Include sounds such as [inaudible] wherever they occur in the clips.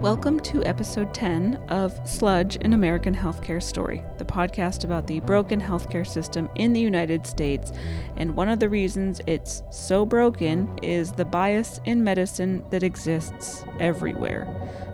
Welcome to episode 10 of Sludge an American Healthcare Story, the podcast about the broken healthcare system in the United States. And one of the reasons it's so broken is the bias in medicine that exists everywhere.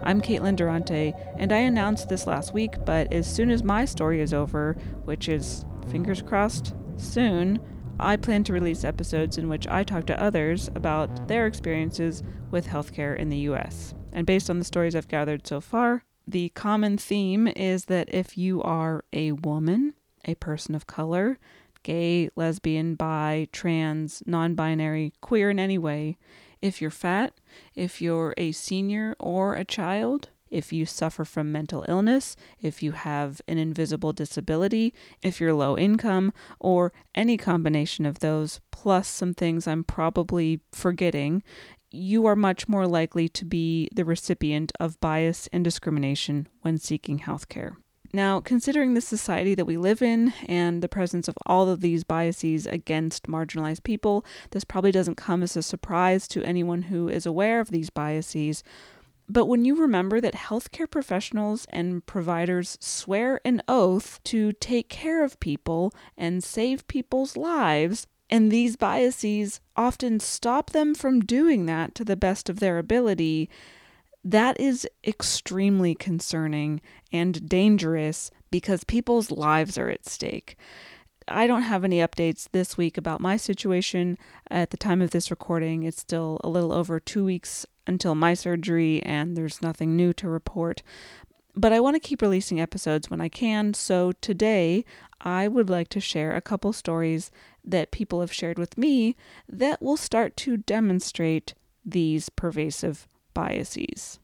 I'm Caitlin Durante, and I announced this last week, but as soon as my story is over, which is fingers crossed soon, I plan to release episodes in which I talk to others about their experiences with healthcare in the US. And based on the stories I've gathered so far, the common theme is that if you are a woman, a person of color, gay, lesbian, bi, trans, non binary, queer in any way, if you're fat, if you're a senior or a child, if you suffer from mental illness, if you have an invisible disability, if you're low income, or any combination of those, plus some things I'm probably forgetting, you are much more likely to be the recipient of bias and discrimination when seeking health care. Now, considering the society that we live in and the presence of all of these biases against marginalized people, this probably doesn't come as a surprise to anyone who is aware of these biases. But when you remember that healthcare professionals and providers swear an oath to take care of people and save people's lives, and these biases often stop them from doing that to the best of their ability. That is extremely concerning and dangerous because people's lives are at stake. I don't have any updates this week about my situation. At the time of this recording, it's still a little over two weeks until my surgery, and there's nothing new to report. But I want to keep releasing episodes when I can, so today I would like to share a couple stories that people have shared with me that will start to demonstrate these pervasive biases.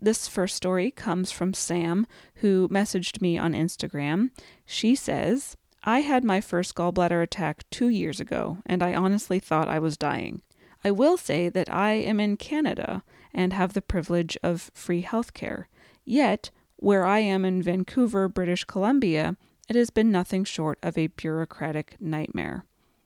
This first story comes from Sam, who messaged me on Instagram. She says, I had my first gallbladder attack two years ago, and I honestly thought I was dying. I will say that I am in Canada and have the privilege of free healthcare. Yet, where I am in Vancouver, British Columbia, it has been nothing short of a bureaucratic nightmare.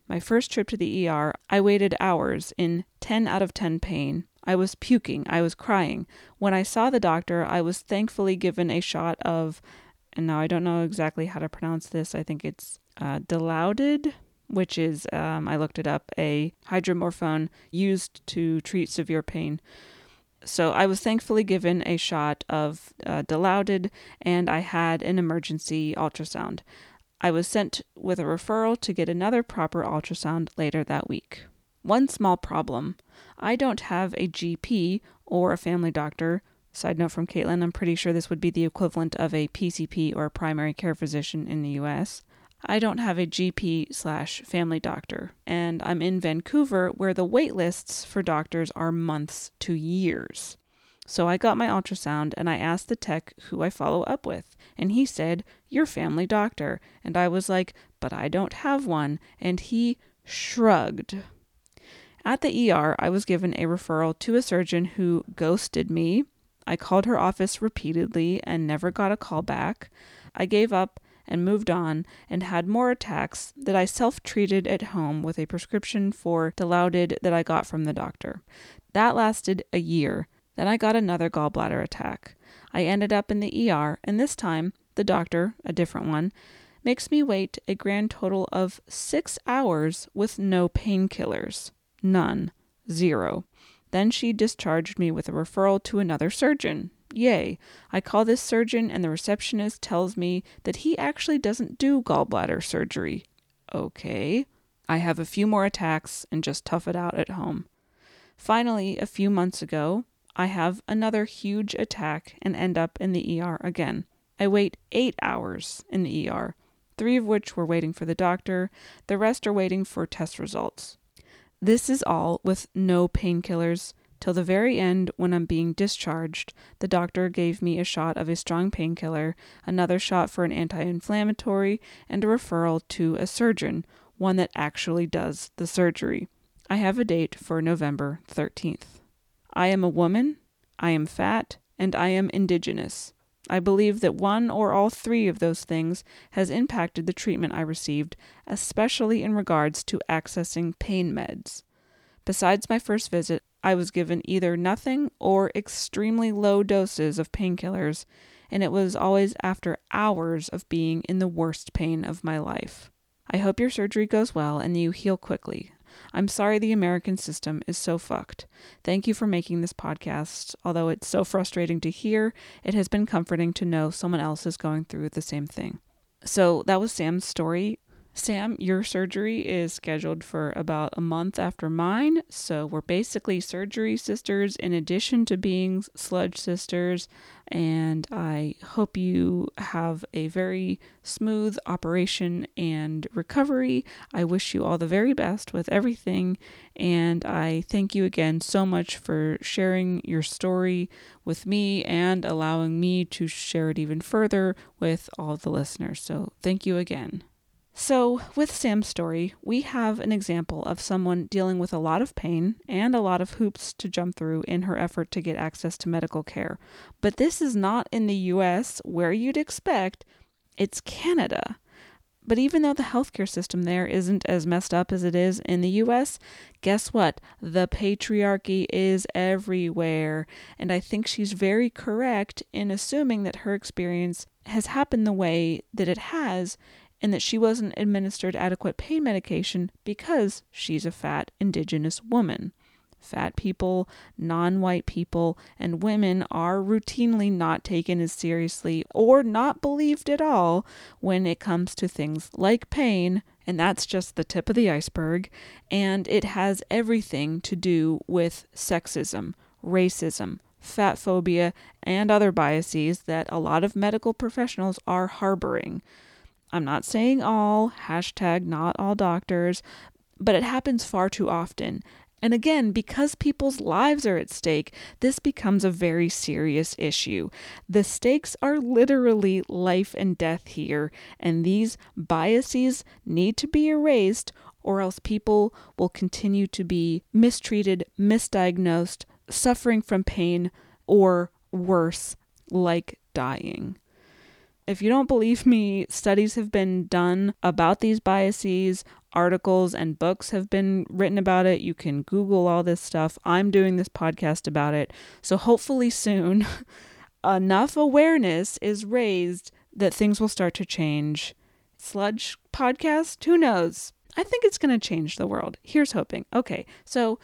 My first trip to the ER, I waited hours in 10 out of 10 pain. I was puking, I was crying. When I saw the doctor, I was thankfully given a shot of, and now I don't know exactly how to pronounce this, I think it's uh, which is, um, I looked it up, a hydromorphone used to treat severe pain. So I was thankfully given a shot of uh, Dilaudid, and I had an emergency ultrasound. I was sent with a referral to get another proper ultrasound later that week. One small problem I don't have a GP or a family doctor. Side note from Caitlin, I'm pretty sure this would be the equivalent of a PCP or a primary care physician in the US. I don't have a GP slash family doctor, and I'm in Vancouver where the wait lists for doctors are months to years. So I got my ultrasound and I asked the tech who I follow up with, and he said, Your family doctor. And I was like, But I don't have one. And he shrugged. At the ER, I was given a referral to a surgeon who ghosted me. I called her office repeatedly and never got a call back. I gave up and moved on and had more attacks that I self treated at home with a prescription for Dilaudid that I got from the doctor. That lasted a year. Then I got another gallbladder attack. I ended up in the ER, and this time, the doctor, a different one, makes me wait a grand total of six hours with no painkillers. None. Zero. Then she discharged me with a referral to another surgeon. Yay. I call this surgeon, and the receptionist tells me that he actually doesn't do gallbladder surgery. Okay. I have a few more attacks and just tough it out at home. Finally, a few months ago, I have another huge attack and end up in the ER again. I wait eight hours in the ER, three of which were waiting for the doctor, the rest are waiting for test results. This is all with no painkillers, Till the very end, when I'm being discharged, the doctor gave me a shot of a strong painkiller, another shot for an anti inflammatory, and a referral to a surgeon, one that actually does the surgery. I have a date for November 13th. I am a woman, I am fat, and I am indigenous. I believe that one or all three of those things has impacted the treatment I received, especially in regards to accessing pain meds. Besides my first visit, I was given either nothing or extremely low doses of painkillers, and it was always after hours of being in the worst pain of my life. I hope your surgery goes well and you heal quickly. I'm sorry the American system is so fucked. Thank you for making this podcast. Although it's so frustrating to hear, it has been comforting to know someone else is going through the same thing. So that was Sam's story. Sam, your surgery is scheduled for about a month after mine, so we're basically surgery sisters in addition to being sludge sisters. And I hope you have a very smooth operation and recovery. I wish you all the very best with everything. And I thank you again so much for sharing your story with me and allowing me to share it even further with all the listeners. So thank you again. So, with Sam's story, we have an example of someone dealing with a lot of pain and a lot of hoops to jump through in her effort to get access to medical care. But this is not in the US where you'd expect, it's Canada. But even though the healthcare system there isn't as messed up as it is in the US, guess what? The patriarchy is everywhere. And I think she's very correct in assuming that her experience has happened the way that it has and that she wasn't administered adequate pain medication because she's a fat indigenous woman. Fat people, non white people, and women are routinely not taken as seriously or not believed at all when it comes to things like pain, and that's just the tip of the iceberg. And it has everything to do with sexism, racism, fat phobia, and other biases that a lot of medical professionals are harboring. I'm not saying all, hashtag not all doctors, but it happens far too often. And again, because people's lives are at stake, this becomes a very serious issue. The stakes are literally life and death here, and these biases need to be erased, or else people will continue to be mistreated, misdiagnosed, suffering from pain, or worse, like dying. If you don't believe me, studies have been done about these biases, articles and books have been written about it. You can Google all this stuff. I'm doing this podcast about it. So hopefully soon, [laughs] enough awareness is raised that things will start to change. Sludge podcast? Who knows? I think it's going to change the world. Here's hoping. Okay, so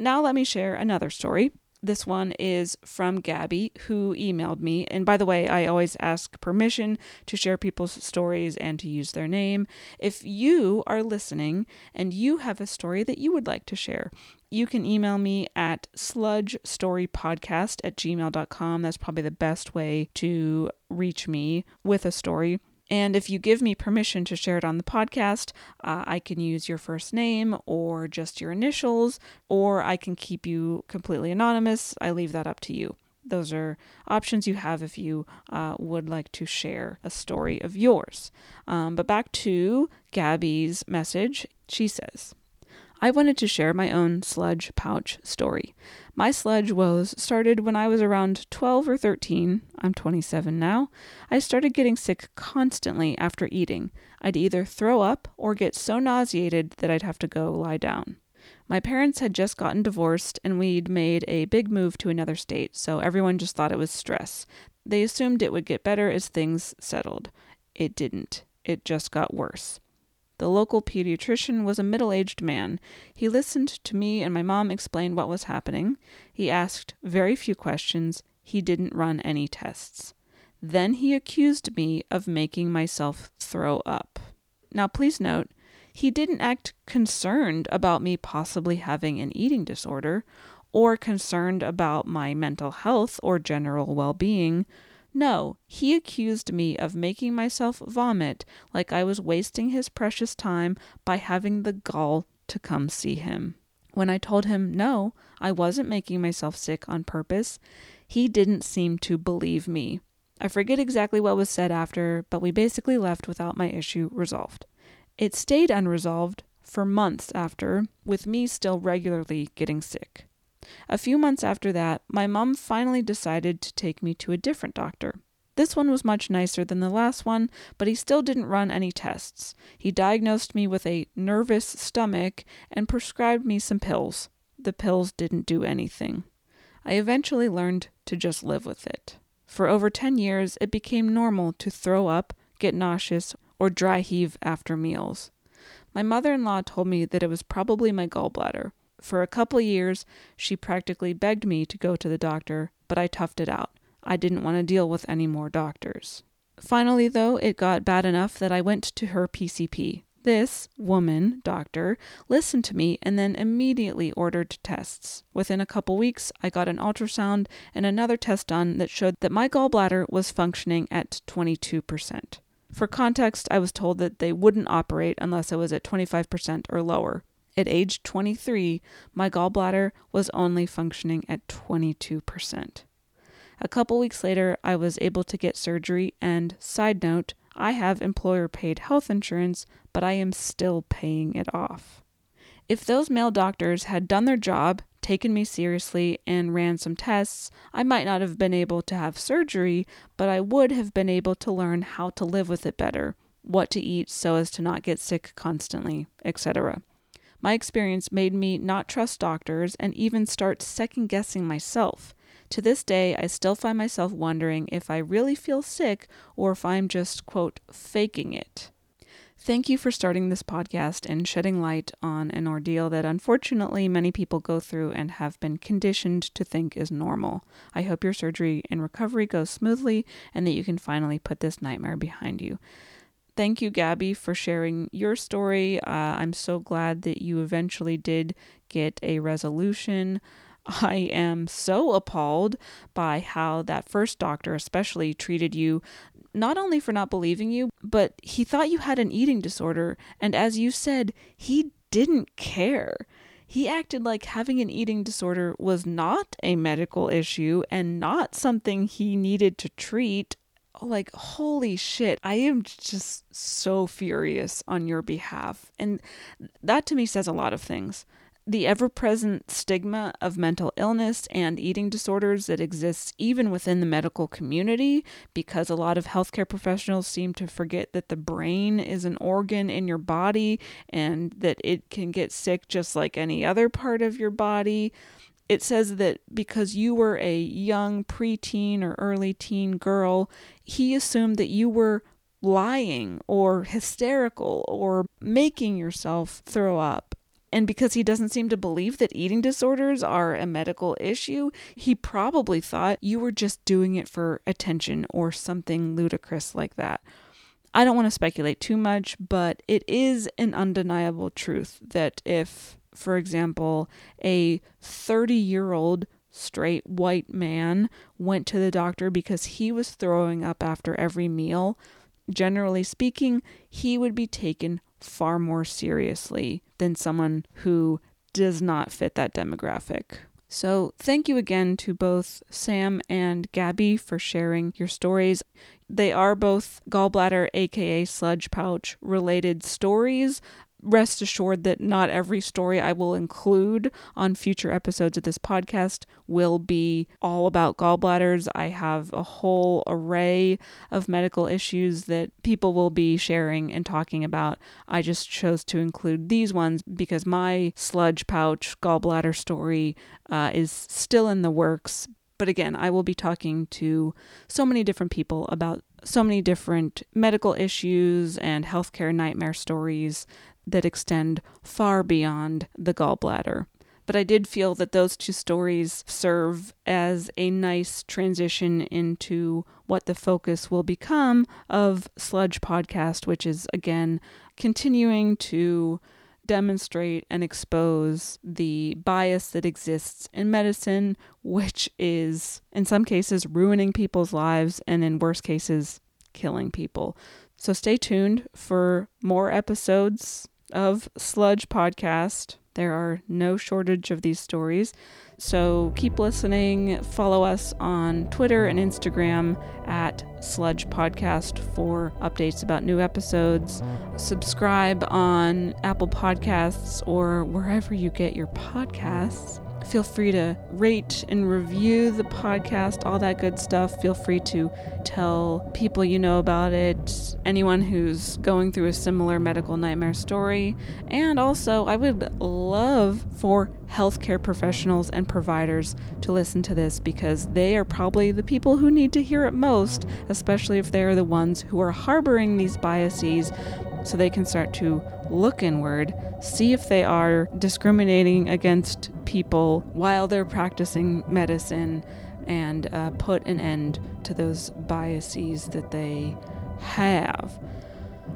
now let me share another story. This one is from Gabby, who emailed me. And by the way, I always ask permission to share people's stories and to use their name. If you are listening and you have a story that you would like to share, you can email me at sludgestorypodcast at gmail.com. That's probably the best way to reach me with a story. And if you give me permission to share it on the podcast, uh, I can use your first name or just your initials, or I can keep you completely anonymous. I leave that up to you. Those are options you have if you uh, would like to share a story of yours. Um, but back to Gabby's message, she says, I wanted to share my own sludge pouch story. My sludge woes started when I was around 12 or 13. I'm 27 now. I started getting sick constantly after eating. I'd either throw up or get so nauseated that I'd have to go lie down. My parents had just gotten divorced and we'd made a big move to another state, so everyone just thought it was stress. They assumed it would get better as things settled. It didn't. It just got worse. The local pediatrician was a middle aged man. He listened to me and my mom explain what was happening. He asked very few questions. He didn't run any tests. Then he accused me of making myself throw up. Now, please note, he didn't act concerned about me possibly having an eating disorder or concerned about my mental health or general well being. No, he accused me of making myself vomit like I was wasting his precious time by having the gall to come see him. When I told him no, I wasn't making myself sick on purpose, he didn't seem to believe me. I forget exactly what was said after, but we basically left without my issue resolved. It stayed unresolved for months after, with me still regularly getting sick. A few months after that, my mom finally decided to take me to a different doctor. This one was much nicer than the last one, but he still didn't run any tests. He diagnosed me with a nervous stomach and prescribed me some pills. the pills didn't do anything. I eventually learned to just live with it. For over 10 years, it became normal to throw up, get nauseous, or dry heave after meals. My mother in law told me that it was probably my gallbladder. For a couple years, she practically begged me to go to the doctor, but I toughed it out. I didn't want to deal with any more doctors. Finally, though, it got bad enough that I went to her PCP. This woman, doctor, listened to me and then immediately ordered tests. Within a couple weeks, I got an ultrasound and another test done that showed that my gallbladder was functioning at 22%. For context, I was told that they wouldn't operate unless it was at 25% or lower. At age 23, my gallbladder was only functioning at 22%. A couple weeks later, I was able to get surgery, and side note, I have employer paid health insurance, but I am still paying it off. If those male doctors had done their job, taken me seriously, and ran some tests, I might not have been able to have surgery, but I would have been able to learn how to live with it better, what to eat so as to not get sick constantly, etc. My experience made me not trust doctors and even start second guessing myself. To this day, I still find myself wondering if I really feel sick or if I'm just, quote, faking it. Thank you for starting this podcast and shedding light on an ordeal that unfortunately many people go through and have been conditioned to think is normal. I hope your surgery and recovery goes smoothly and that you can finally put this nightmare behind you. Thank you, Gabby, for sharing your story. Uh, I'm so glad that you eventually did get a resolution. [laughs] I am so appalled by how that first doctor, especially, treated you, not only for not believing you, but he thought you had an eating disorder. And as you said, he didn't care. He acted like having an eating disorder was not a medical issue and not something he needed to treat. Oh, like, holy shit, I am just so furious on your behalf. And that to me says a lot of things the ever present stigma of mental illness and eating disorders that exists even within the medical community because a lot of healthcare professionals seem to forget that the brain is an organ in your body and that it can get sick just like any other part of your body. It says that because you were a young preteen or early teen girl, he assumed that you were lying or hysterical or making yourself throw up and because he doesn't seem to believe that eating disorders are a medical issue, he probably thought you were just doing it for attention or something ludicrous like that. I don't want to speculate too much, but it is an undeniable truth that if, for example, a 30 year old straight white man went to the doctor because he was throwing up after every meal, generally speaking, he would be taken far more seriously than someone who does not fit that demographic. So, thank you again to both Sam and Gabby for sharing your stories. They are both gallbladder, aka sludge pouch, related stories rest assured that not every story I will include on future episodes of this podcast will be all about gallbladders. I have a whole array of medical issues that people will be sharing and talking about. I just chose to include these ones because my sludge pouch gallbladder story uh, is still in the works. But again, I will be talking to so many different people about so many different medical issues and healthcare nightmare stories that extend far beyond the gallbladder. But I did feel that those two stories serve as a nice transition into what the focus will become of Sludge Podcast, which is again continuing to demonstrate and expose the bias that exists in medicine, which is in some cases ruining people's lives and in worse cases killing people. So stay tuned for more episodes of Sludge Podcast. There are no shortage of these stories. So keep listening. Follow us on Twitter and Instagram at Sludge Podcast for updates about new episodes. Subscribe on Apple Podcasts or wherever you get your podcasts. Feel free to rate and review the podcast, all that good stuff. Feel free to tell people you know about it, anyone who's going through a similar medical nightmare story. And also, I would love for healthcare professionals and providers to listen to this because they are probably the people who need to hear it most, especially if they're the ones who are harboring these biases so they can start to look inward, see if they are discriminating against people while they're practicing medicine, and uh, put an end to those biases that they have.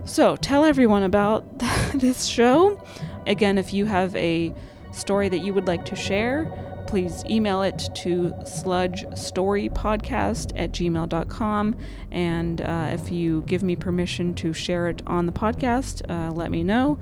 So, tell everyone about [laughs] this show. Again, if you have a story that you would like to share, please email it to sludgestorypodcast at gmail.com. And uh, if you give me permission to share it on the podcast, uh, let me know.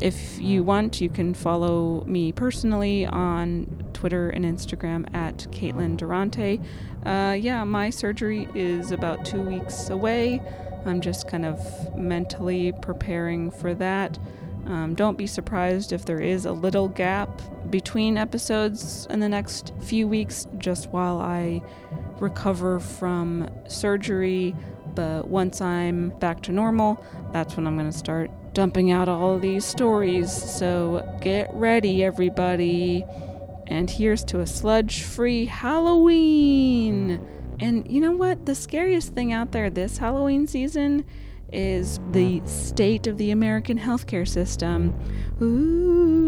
If you want, you can follow me personally on Twitter and Instagram at Caitlin Durante. Uh, yeah, my surgery is about two weeks away. I'm just kind of mentally preparing for that. Um, don't be surprised if there is a little gap between episodes in the next few weeks, just while I recover from surgery. But once I'm back to normal, that's when I'm going to start dumping out all these stories. So get ready, everybody. And here's to a sludge free Halloween! And you know what? The scariest thing out there this Halloween season is the state of the American healthcare system. Ooh.